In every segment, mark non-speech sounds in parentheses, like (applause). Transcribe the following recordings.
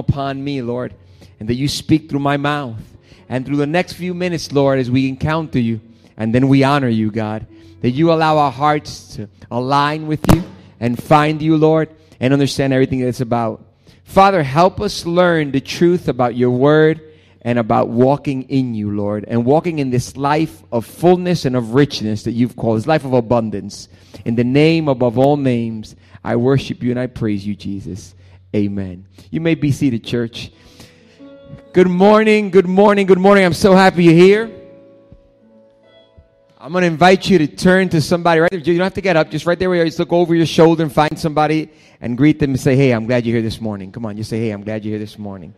upon me, Lord, and that you speak through my mouth. And through the next few minutes, Lord, as we encounter you, and then we honor you, God, that you allow our hearts to align with you and find you, Lord, and understand everything that it's about. Father, help us learn the truth about your word and about walking in you, Lord, and walking in this life of fullness and of richness that you've called, this life of abundance. In the name above all names, I worship you and I praise you, Jesus. Amen. You may be seated, church. Good morning, good morning, good morning. I'm so happy you're here. I'm going to invite you to turn to somebody right there. You don't have to get up. Just right there where you are. Just look over your shoulder and find somebody and greet them and say, Hey, I'm glad you're here this morning. Come on, just say, Hey, I'm glad you're here this morning.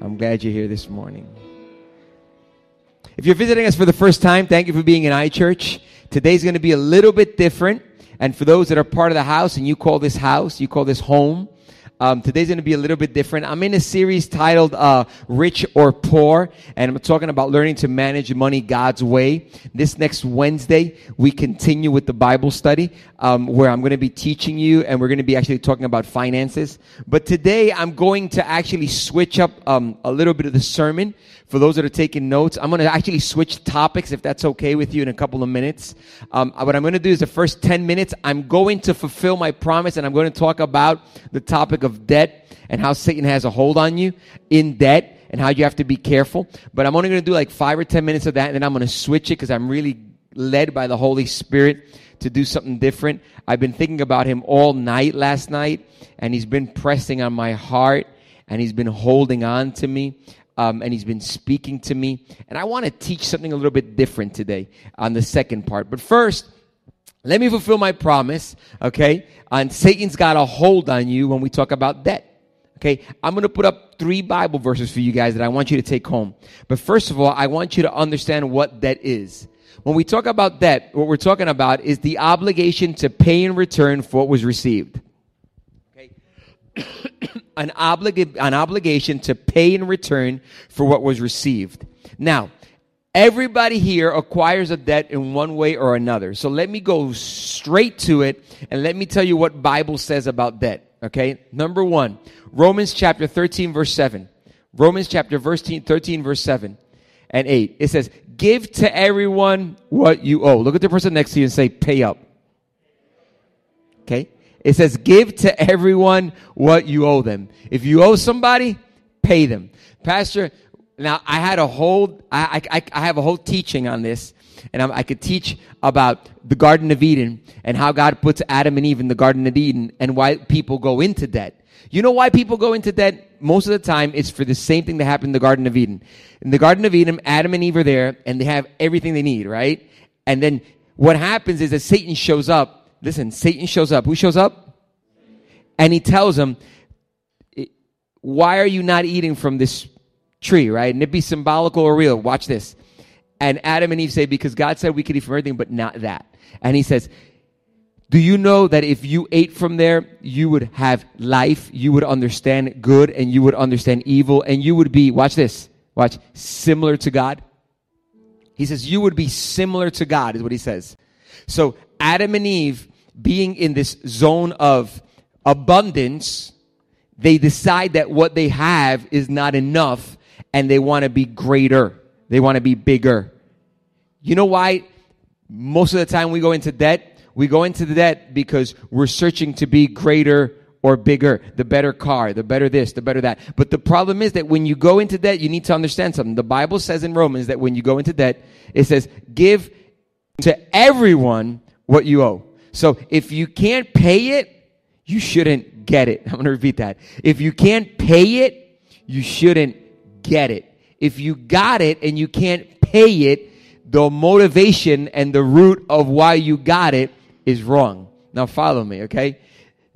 I'm glad you're here this morning. If you're visiting us for the first time, thank you for being in iChurch. Today's going to be a little bit different. And for those that are part of the house and you call this house, you call this home, um, today's going to be a little bit different. I'm in a series titled uh, Rich or Poor, and I'm talking about learning to manage money God's way. This next Wednesday, we continue with the Bible study um, where I'm going to be teaching you, and we're going to be actually talking about finances. But today, I'm going to actually switch up um, a little bit of the sermon. For those that are taking notes, I'm going to actually switch topics if that's okay with you in a couple of minutes. Um, what I'm going to do is the first 10 minutes, I'm going to fulfill my promise and I'm going to talk about the topic of debt and how Satan has a hold on you in debt and how you have to be careful. But I'm only going to do like five or 10 minutes of that and then I'm going to switch it because I'm really led by the Holy Spirit to do something different. I've been thinking about him all night last night and he's been pressing on my heart and he's been holding on to me um, and he's been speaking to me. And I want to teach something a little bit different today on the second part. But first, let me fulfill my promise, okay? And Satan's got a hold on you when we talk about debt. Okay, I'm going to put up three Bible verses for you guys that I want you to take home. But first of all, I want you to understand what debt is. When we talk about debt, what we're talking about is the obligation to pay in return for what was received. (coughs) An, oblig- an obligation to pay in return for what was received. Now, everybody here acquires a debt in one way or another. So let me go straight to it and let me tell you what Bible says about debt. Okay? Number one, Romans chapter 13 verse 7. Romans chapter 13 verse 7 and 8. It says, give to everyone what you owe. Look at the person next to you and say, pay up. It says, give to everyone what you owe them. If you owe somebody, pay them. Pastor, now I had a whole, I, I, I have a whole teaching on this, and I could teach about the Garden of Eden and how God puts Adam and Eve in the Garden of Eden and why people go into debt. You know why people go into debt? Most of the time, it's for the same thing that happened in the Garden of Eden. In the Garden of Eden, Adam and Eve are there and they have everything they need, right? And then what happens is that Satan shows up Listen, Satan shows up. Who shows up? And he tells them, why are you not eating from this tree, right? And it be symbolical or real. Watch this. And Adam and Eve say, because God said we could eat from everything, but not that. And he says, do you know that if you ate from there, you would have life, you would understand good, and you would understand evil, and you would be, watch this, watch, similar to God? He says, you would be similar to God, is what he says. So Adam and Eve being in this zone of abundance, they decide that what they have is not enough and they want to be greater. They want to be bigger. You know why most of the time we go into debt? We go into the debt because we're searching to be greater or bigger, the better car, the better this, the better that. But the problem is that when you go into debt, you need to understand something. The Bible says in Romans that when you go into debt, it says, give to everyone what you owe. So if you can't pay it, you shouldn't get it. (laughs) I'm going to repeat that. If you can't pay it, you shouldn't get it. If you got it and you can't pay it, the motivation and the root of why you got it is wrong. Now follow me, okay?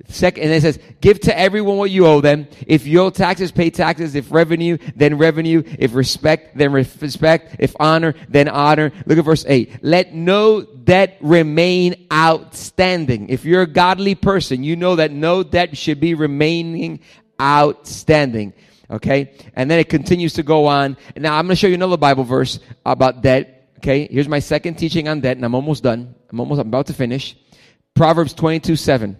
Second, and it says, give to everyone what you owe them. If you owe taxes, pay taxes. If revenue, then revenue. If respect, then respect. If honor, then honor. Look at verse 8. Let no debt remain outstanding. If you're a godly person, you know that no debt should be remaining outstanding. Okay? And then it continues to go on. Now I'm going to show you another Bible verse about debt. Okay? Here's my second teaching on debt, and I'm almost done. I'm almost, I'm about to finish. Proverbs 22 7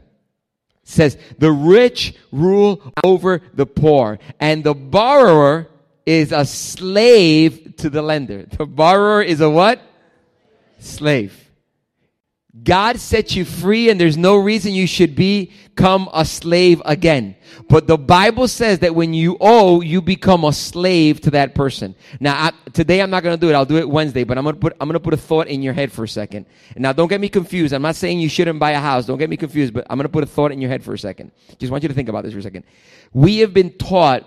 says, The rich rule over the poor, and the borrower is a slave to the lender. The borrower is a what? Slave. God set you free and there's no reason you should become a slave again. But the Bible says that when you owe, you become a slave to that person. Now, I, today I'm not going to do it. I'll do it Wednesday, but I'm going to put, I'm going to put a thought in your head for a second. Now, don't get me confused. I'm not saying you shouldn't buy a house. Don't get me confused, but I'm going to put a thought in your head for a second. Just want you to think about this for a second. We have been taught,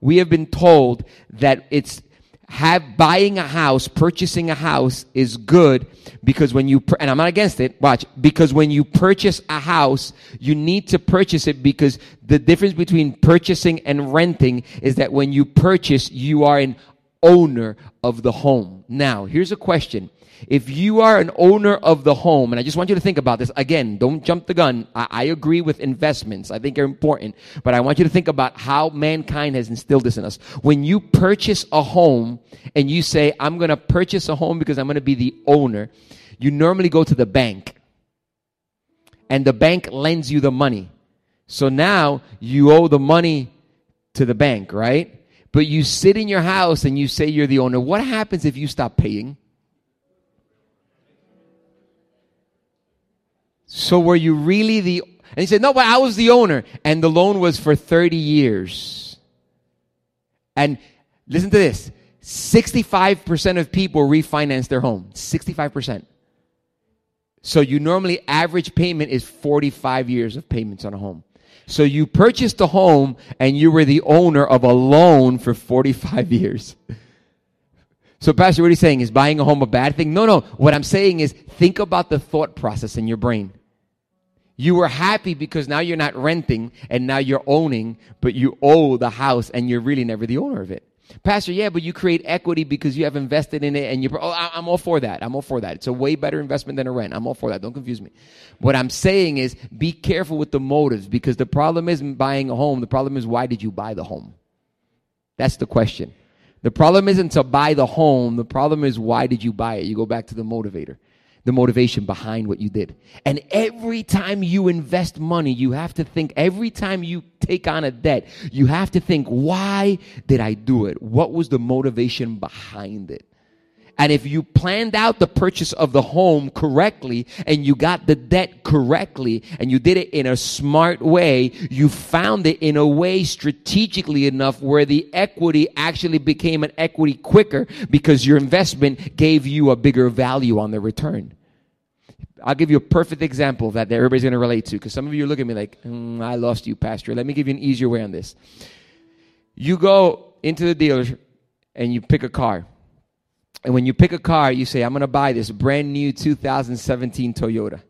we have been told that it's have buying a house, purchasing a house is good because when you, and I'm not against it, watch, because when you purchase a house, you need to purchase it because the difference between purchasing and renting is that when you purchase, you are an owner of the home. Now, here's a question. If you are an owner of the home, and I just want you to think about this again, don't jump the gun. I, I, agree with investments. I think they're important, but I want you to think about how mankind has instilled this in us. When you purchase a home and you say, I'm going to purchase a home because I'm going to be the owner, you normally go to the bank and the bank lends you the money. So now you owe the money to the bank, right? But you sit in your house and you say you're the owner. What happens if you stop paying? So were you really the, and he said, no, but I was the owner. And the loan was for 30 years. And listen to this. 65% of people refinance their home. 65%. So you normally average payment is 45 years of payments on a home. So you purchased a home and you were the owner of a loan for 45 (laughs) years. So, Pastor, what are you saying? Is buying a home a bad thing? No, no. What I'm saying is think about the thought process in your brain. You were happy because now you're not renting and now you're owning, but you owe the house and you're really never the owner of it. Pastor, yeah, but you create equity because you have invested in it and you, oh, I'm all for that. I'm all for that. It's a way better investment than a rent. I'm all for that. Don't confuse me. What I'm saying is be careful with the motives because the problem isn't buying a home. The problem is why did you buy the home? That's the question. The problem isn't to buy the home. The problem is why did you buy it? You go back to the motivator the motivation behind what you did. And every time you invest money, you have to think, every time you take on a debt, you have to think, why did I do it? What was the motivation behind it? And if you planned out the purchase of the home correctly and you got the debt correctly and you did it in a smart way, you found it in a way strategically enough where the equity actually became an equity quicker because your investment gave you a bigger value on the return. I'll give you a perfect example that everybody's going to relate to because some of you look at me like, mm, I lost you, Pastor. Let me give you an easier way on this. You go into the dealer and you pick a car. And when you pick a car, you say, I'm going to buy this brand new 2017 Toyota.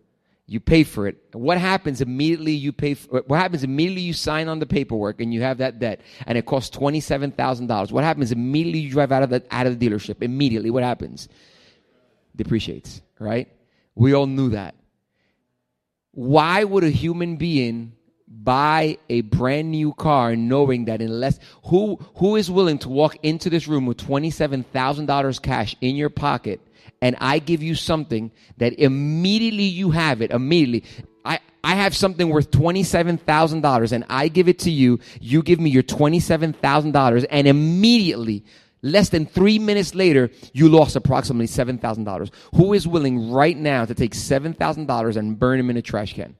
You pay for it. What happens immediately you pay for, what happens immediately you sign on the paperwork and you have that debt and it costs $27,000. What happens immediately you drive out of the out of the dealership? Immediately what happens? Depreciates, right? We all knew that. Why would a human being buy a brand new car knowing that unless who who is willing to walk into this room with $27,000 cash in your pocket and I give you something that immediately you have it immediately I I have something worth $27,000 and I give it to you you give me your $27,000 and immediately Less than three minutes later, you lost approximately $7,000. Who is willing right now to take $7,000 and burn them in a trash can?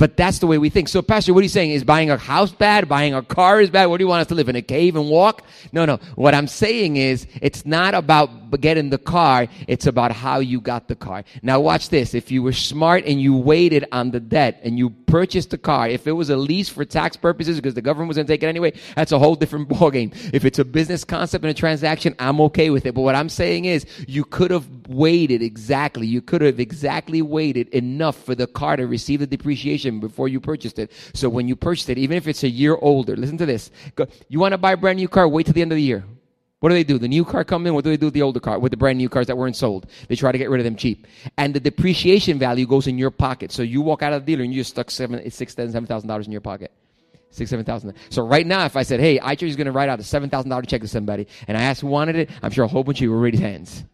But that's the way we think. So, Pastor, what are you saying? Is buying a house bad? Buying a car is bad? What do you want us to live in a cave and walk? No, no. What I'm saying is, it's not about getting the car. It's about how you got the car. Now, watch this. If you were smart and you waited on the debt and you purchased the car, if it was a lease for tax purposes because the government was going to take it anyway, that's a whole different ballgame. If it's a business concept and a transaction, I'm okay with it. But what I'm saying is, you could have waited exactly. You could have exactly waited enough for the car to receive the depreciation before you purchased it. So when you purchase it, even if it's a year older, listen to this. You want to buy a brand new car, wait till the end of the year. What do they do? The new car comes in. What do they do with the older car, with the brand new cars that weren't sold? They try to get rid of them cheap. And the depreciation value goes in your pocket. So you walk out of the dealer and you just stuck seven, six, seven thousand dollars in your pocket. Six, seven thousand. So right now, if I said, "Hey, iChurch is going to write out a seven thousand dollar check to somebody," and I asked who wanted it, I'm sure a whole bunch of you will raise hands.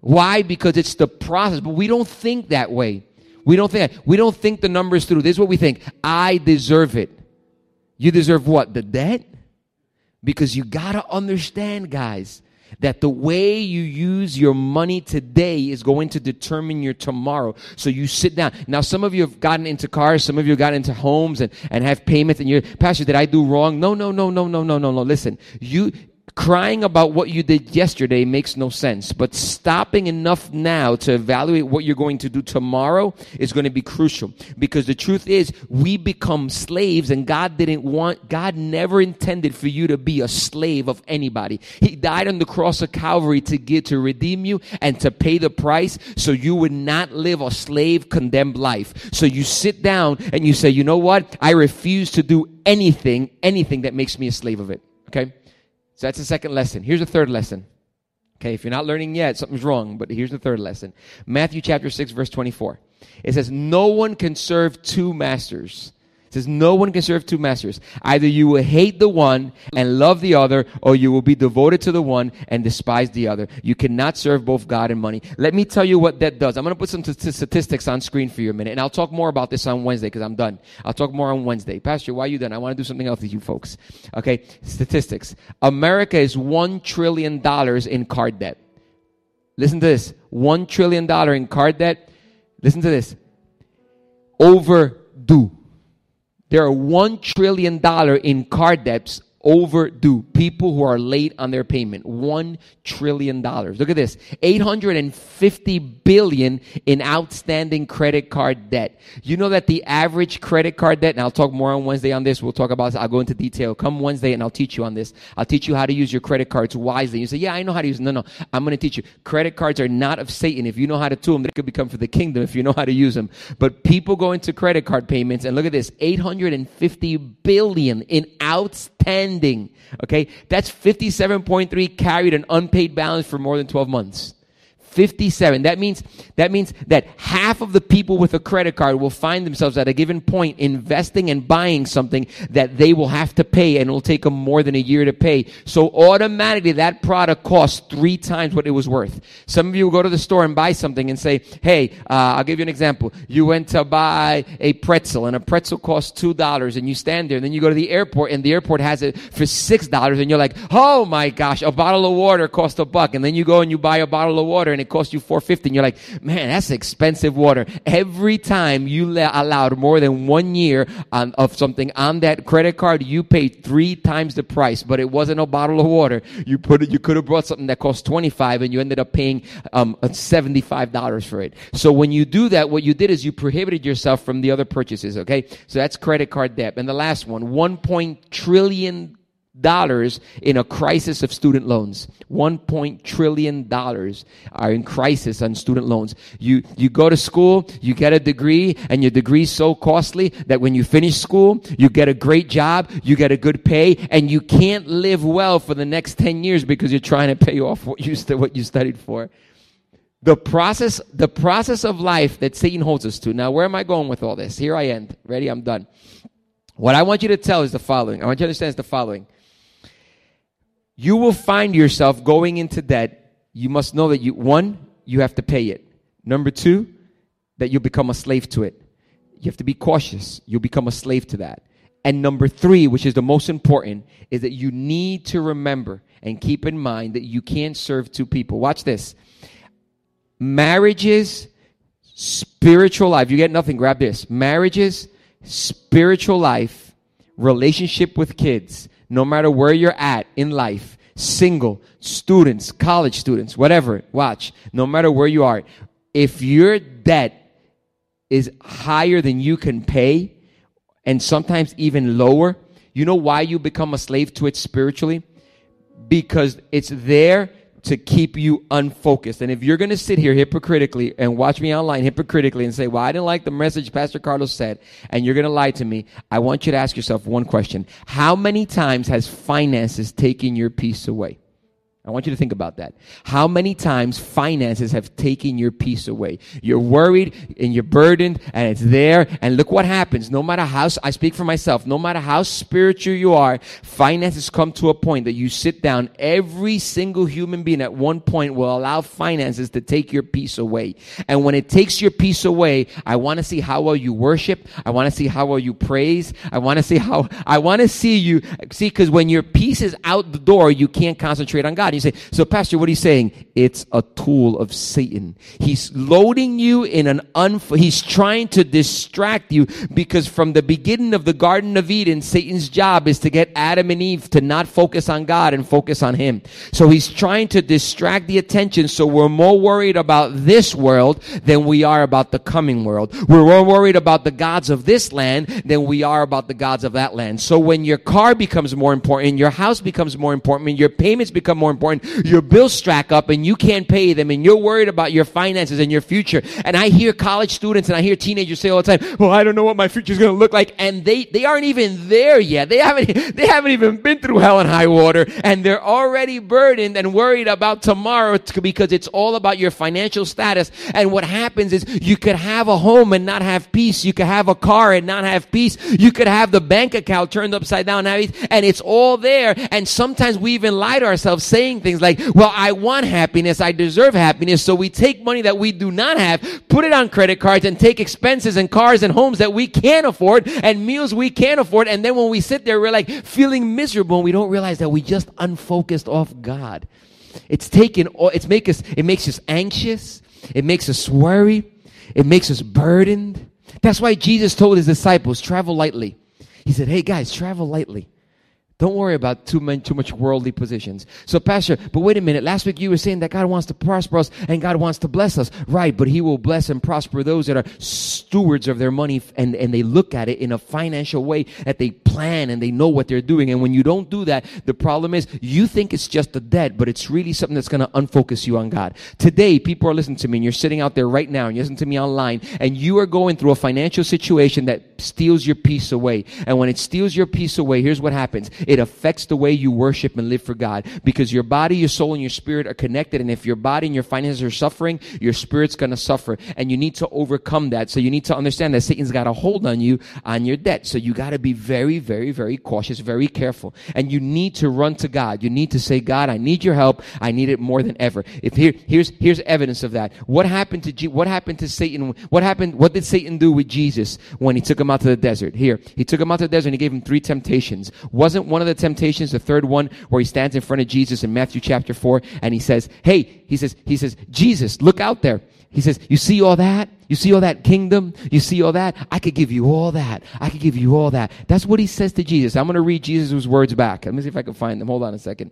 Why? Because it's the process. But we don't think that way. We don't think we don't think the numbers through. This is what we think. I deserve it. You deserve what? The debt? Because you gotta understand, guys, that the way you use your money today is going to determine your tomorrow. So you sit down. Now, some of you have gotten into cars, some of you have gotten into homes and, and have payments, and you're, Pastor, did I do wrong? No, no, no, no, no, no, no, no. Listen, you, Crying about what you did yesterday makes no sense, but stopping enough now to evaluate what you're going to do tomorrow is going to be crucial. Because the truth is, we become slaves and God didn't want, God never intended for you to be a slave of anybody. He died on the cross of Calvary to get, to redeem you and to pay the price so you would not live a slave condemned life. So you sit down and you say, you know what? I refuse to do anything, anything that makes me a slave of it. Okay? So that's the second lesson. Here's the third lesson. Okay, if you're not learning yet, something's wrong, but here's the third lesson. Matthew chapter 6, verse 24. It says, No one can serve two masters. It says, No one can serve two masters. Either you will hate the one and love the other, or you will be devoted to the one and despise the other. You cannot serve both God and money. Let me tell you what that does. I'm going to put some t- statistics on screen for you a minute, and I'll talk more about this on Wednesday because I'm done. I'll talk more on Wednesday. Pastor, why are you done? I want to do something else with you folks. Okay, statistics. America is $1 trillion in card debt. Listen to this $1 trillion in card debt. Listen to this. Overdue. There are $1 trillion in car debts overdue. People who are late on their payment. $1 trillion. Look at this. 850 billion in outstanding credit card debt. You know that the average credit card debt, and I'll talk more on Wednesday on this. We'll talk about. I'll go into detail. Come Wednesday and I'll teach you on this. I'll teach you how to use your credit cards wisely. You say, yeah, I know how to use them. No, no. I'm going to teach you. Credit cards are not of Satan. If you know how to do them, they could become for the kingdom if you know how to use them. But people go into credit card payments and look at this. 850 billion in outstanding. Okay. That's 57.3 carried an unpaid balance for more than 12 months. 57. That means, that means that half of the people with a credit card will find themselves at a given point investing and buying something that they will have to pay and it will take them more than a year to pay. So automatically that product costs three times what it was worth. Some of you will go to the store and buy something and say, hey, uh, I'll give you an example. You went to buy a pretzel and a pretzel costs $2 and you stand there and then you go to the airport and the airport has it for $6 and you're like, oh my gosh, a bottle of water costs a buck. And then you go and you buy a bottle of water and it costs you 450 and you're like, man, that's expensive water. Every time you la- allowed more than one year on, of something on that credit card, you paid three times the price, but it wasn't a bottle of water. You put it, you could have brought something that cost 25 and you ended up paying, um, $75 for it. So when you do that, what you did is you prohibited yourself from the other purchases, okay? So that's credit card debt. And the last one, 1. trillion dollars in a crisis of student loans. One point trillion dollars are in crisis on student loans. You, you go to school, you get a degree, and your degree is so costly that when you finish school, you get a great job, you get a good pay, and you can't live well for the next 10 years because you're trying to pay off what you, what you studied for. The process, the process of life that Satan holds us to. Now, where am I going with all this? Here I end. Ready? I'm done. What I want you to tell is the following. I want you to understand is the following you will find yourself going into debt. You must know that you, one, you have to pay it. Number two, that you'll become a slave to it. You have to be cautious. You'll become a slave to that. And number three, which is the most important, is that you need to remember and keep in mind that you can't serve two people. Watch this. Marriages, spiritual life. You get nothing, grab this. Marriages, spiritual life, relationship with kids, no matter where you're at in life, single, students, college students, whatever, watch, no matter where you are, if your debt is higher than you can pay, and sometimes even lower, you know why you become a slave to it spiritually? Because it's there to keep you unfocused. And if you're going to sit here hypocritically and watch me online hypocritically and say, well, I didn't like the message Pastor Carlos said, and you're going to lie to me, I want you to ask yourself one question. How many times has finances taken your peace away? I want you to think about that. How many times finances have taken your peace away? You're worried and you're burdened and it's there. And look what happens. No matter how, I speak for myself, no matter how spiritual you are, finances come to a point that you sit down. Every single human being at one point will allow finances to take your peace away. And when it takes your peace away, I want to see how well you worship. I want to see how well you praise. I want to see how, I want to see you, see, because when your peace is out the door, you can't concentrate on God. You say, so pastor, what are you saying? It's a tool of Satan. He's loading you in an un, he's trying to distract you because from the beginning of the Garden of Eden, Satan's job is to get Adam and Eve to not focus on God and focus on him. So he's trying to distract the attention so we're more worried about this world than we are about the coming world. We're more worried about the gods of this land than we are about the gods of that land. So when your car becomes more important, your house becomes more important, your payments become more important, your bills stack up and you can't pay them and you're worried about your finances and your future. And I hear college students and I hear teenagers say all the time, well, I don't know what my future is going to look like. And they, they aren't even there yet. They haven't, (laughs) they haven't even been through hell and high water and they're already burdened and worried about tomorrow because it's all about your financial status. And what happens is you could have a home and not have peace. You could have a car and not have peace. You could have the bank account turned upside down and it's all there. And sometimes we even lie to ourselves saying things like, well, I want happiness. I deserve happiness. So we take money that we do not have, put it on credit cards and take expenses and cars and homes that we can't afford and meals we can't afford. And then when we sit there, we're like feeling miserable and we don't realize that we just unfocused off God. It's taken, it's make us, it makes us anxious. It makes us worry. It makes us burdened. That's why Jesus told his disciples, travel lightly. He said, hey guys, travel lightly. Don't worry about too many, too much worldly positions. So, Pastor, but wait a minute. Last week you were saying that God wants to prosper us and God wants to bless us. Right, but He will bless and prosper those that are stewards of their money and, and they look at it in a financial way that they plan and they know what they're doing. And when you don't do that, the problem is you think it's just a debt, but it's really something that's going to unfocus you on God. Today, people are listening to me and you're sitting out there right now and you're listening to me online and you are going through a financial situation that steals your peace away. And when it steals your peace away, here's what happens it affects the way you worship and live for God because your body, your soul, and your spirit are connected. And if your body and your finances are suffering, your spirit's going to suffer. And you need to overcome that. So you need to understand that Satan's got a hold on you on your debt. So you got to be very, very, very cautious, very careful. And you need to run to God. You need to say, God, I need your help. I need it more than ever. If here, here's, here's evidence of that. What happened to, G- what happened to Satan? What happened? What did Satan do with Jesus when he took him out to the desert? Here, he took him out to the desert and he gave him three temptations. Wasn't one of the temptations the third one where he stands in front of Jesus in Matthew chapter four and he says, Hey, he says, he says, Jesus, look out there. He says, You see all that? You see all that kingdom? You see all that? I could give you all that. I could give you all that. That's what he says to Jesus. I'm going to read Jesus' words back. Let me see if I can find them. Hold on a second.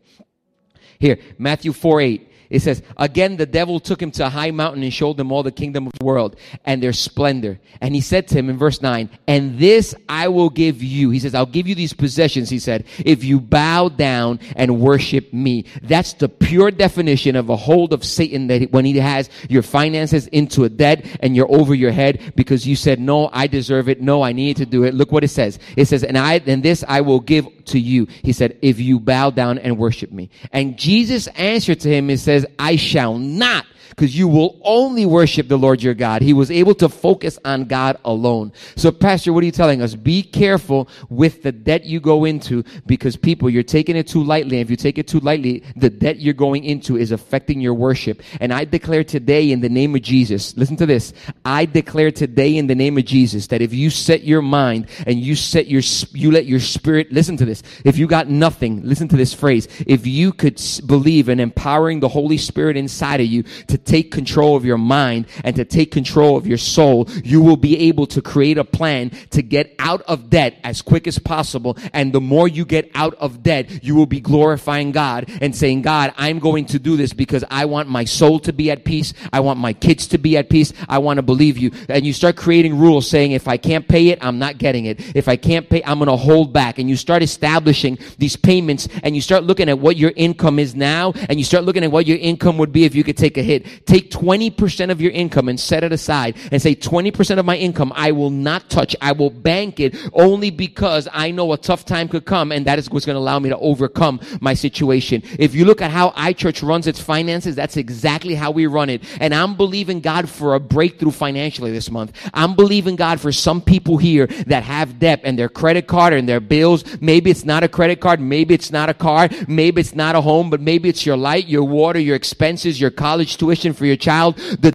Here, Matthew 4 8. It says, Again, the devil took him to a high mountain and showed him all the kingdom of the world and their splendor. And he said to him in verse 9, And this I will give you. He says, I'll give you these possessions, he said, if you bow down and worship me. That's the pure definition of a hold of Satan that when he has your finances into a debt and you're over your head because you said, No, I deserve it. No, I need to do it. Look what it says. It says, And I, and this I will give to you. He said, if you bow down and worship me. And Jesus answered to him and says, I shall not because you will only worship the Lord your God. He was able to focus on God alone. So, Pastor, what are you telling us? Be careful with the debt you go into because people, you're taking it too lightly. If you take it too lightly, the debt you're going into is affecting your worship. And I declare today in the name of Jesus, listen to this. I declare today in the name of Jesus that if you set your mind and you set your, you let your spirit, listen to this. If you got nothing, listen to this phrase. If you could believe in empowering the Holy Spirit inside of you to take control of your mind and to take control of your soul, you will be able to create a plan to get out of debt as quick as possible. And the more you get out of debt, you will be glorifying God and saying, God, I'm going to do this because I want my soul to be at peace. I want my kids to be at peace. I want to believe you. And you start creating rules saying, if I can't pay it, I'm not getting it. If I can't pay, I'm going to hold back. And you start establishing these payments and you start looking at what your income is now and you start looking at what your income would be if you could take a hit it. Take 20% of your income and set it aside and say 20% of my income I will not touch. I will bank it only because I know a tough time could come and that is what's going to allow me to overcome my situation. If you look at how iChurch runs its finances, that's exactly how we run it. And I'm believing God for a breakthrough financially this month. I'm believing God for some people here that have debt and their credit card and their bills. Maybe it's not a credit card. Maybe it's not a car. Maybe it's not a home, but maybe it's your light, your water, your expenses, your college tuition for your child. The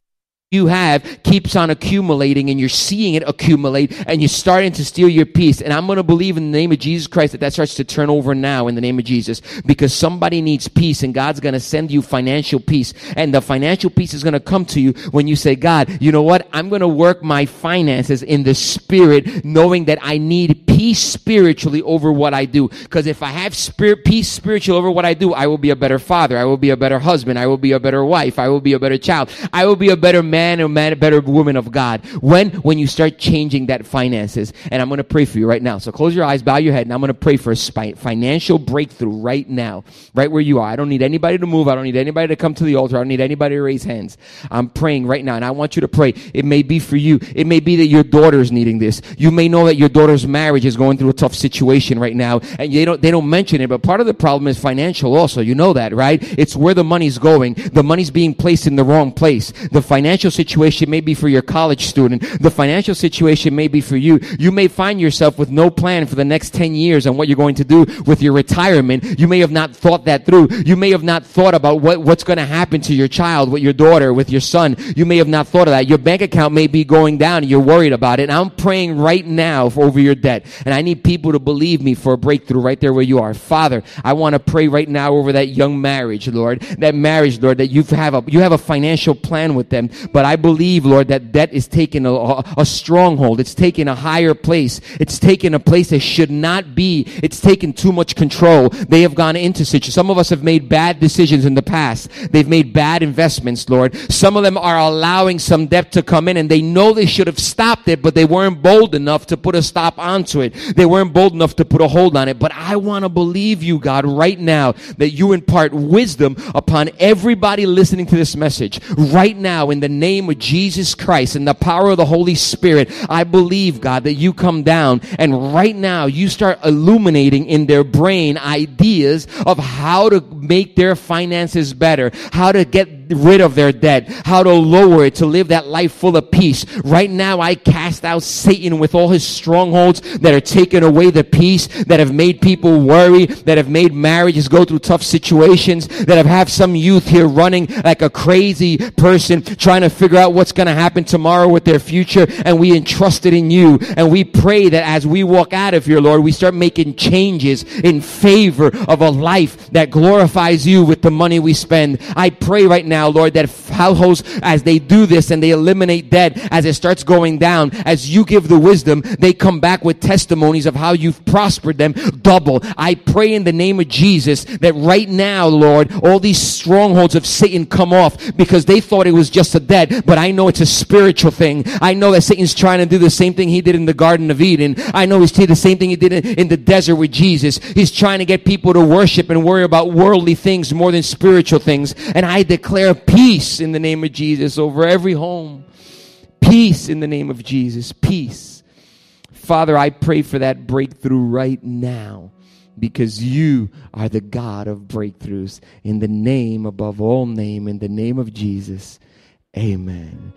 you have keeps on accumulating and you're seeing it accumulate and you're starting to steal your peace. And I'm going to believe in the name of Jesus Christ that that starts to turn over now in the name of Jesus because somebody needs peace and God's going to send you financial peace. And the financial peace is going to come to you when you say, God, you know what? I'm going to work my finances in the spirit knowing that I need peace spiritually over what I do. Because if I have spirit, peace spiritual over what I do, I will be a better father. I will be a better husband. I will be a better wife. I will be a better child. I will be a better man or man, better woman of God. When? When you start changing that finances. And I'm going to pray for you right now. So close your eyes, bow your head, and I'm going to pray for a financial breakthrough right now, right where you are. I don't need anybody to move. I don't need anybody to come to the altar. I don't need anybody to raise hands. I'm praying right now, and I want you to pray. It may be for you. It may be that your daughter's needing this. You may know that your daughter's marriage is going through a tough situation right now, and they don't, they don't mention it, but part of the problem is financial also. You know that, right? It's where the money's going. The money's being placed in the wrong place. The financial situation may be for your college student. The financial situation may be for you. You may find yourself with no plan for the next 10 years on what you're going to do with your retirement. You may have not thought that through. You may have not thought about what, what's going to happen to your child, with your daughter, with your son. You may have not thought of that. Your bank account may be going down and you're worried about it. And I'm praying right now for, over your debt. And I need people to believe me for a breakthrough right there where you are. Father, I want to pray right now over that young marriage, Lord. That marriage, Lord, that you have a, you have a financial plan with them. But I believe, Lord, that debt is taking a, a stronghold. It's taking a higher place. It's taking a place that should not be. It's taken too much control. They have gone into such. Some of us have made bad decisions in the past. They've made bad investments, Lord. Some of them are allowing some debt to come in and they know they should have stopped it, but they weren't bold enough to put a stop onto it. They weren't bold enough to put a hold on it. But I want to believe you, God, right now that you impart wisdom upon everybody listening to this message right now in the name of Jesus Christ and the power of the Holy Spirit, I believe, God, that you come down and right now you start illuminating in their brain ideas of how to make their finances better, how to get rid of their debt, how to lower it, to live that life full of peace. Right now, I cast out Satan with all his strongholds that are taking away the peace, that have made people worry, that have made marriages go through tough situations, that have had some youth here running like a crazy person, trying to figure out what's going to happen tomorrow with their future. And we entrust it in you. And we pray that as we walk out of here, Lord, we start making changes in favor of a life that glorifies you with the money we spend. I pray right now now, Lord, that households, as they do this and they eliminate debt, as it starts going down, as you give the wisdom, they come back with testimonies of how you've prospered them double. I pray in the name of Jesus that right now, Lord, all these strongholds of Satan come off because they thought it was just a debt, but I know it's a spiritual thing. I know that Satan's trying to do the same thing he did in the Garden of Eden. I know he's doing the same thing he did in the desert with Jesus. He's trying to get people to worship and worry about worldly things more than spiritual things. And I declare peace in the name of Jesus over every home. Peace in the name of Jesus. Peace. Father, I pray for that breakthrough right now because you are the God of breakthroughs. In the name above all name, in the name of Jesus. Amen.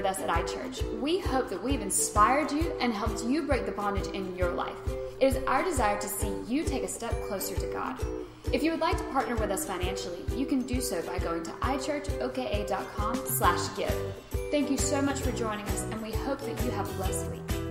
With us at iChurch. We hope that we've inspired you and helped you break the bondage in your life. It is our desire to see you take a step closer to God. If you would like to partner with us financially, you can do so by going to ichurchoka.com slash give. Thank you so much for joining us, and we hope that you have a blessed week.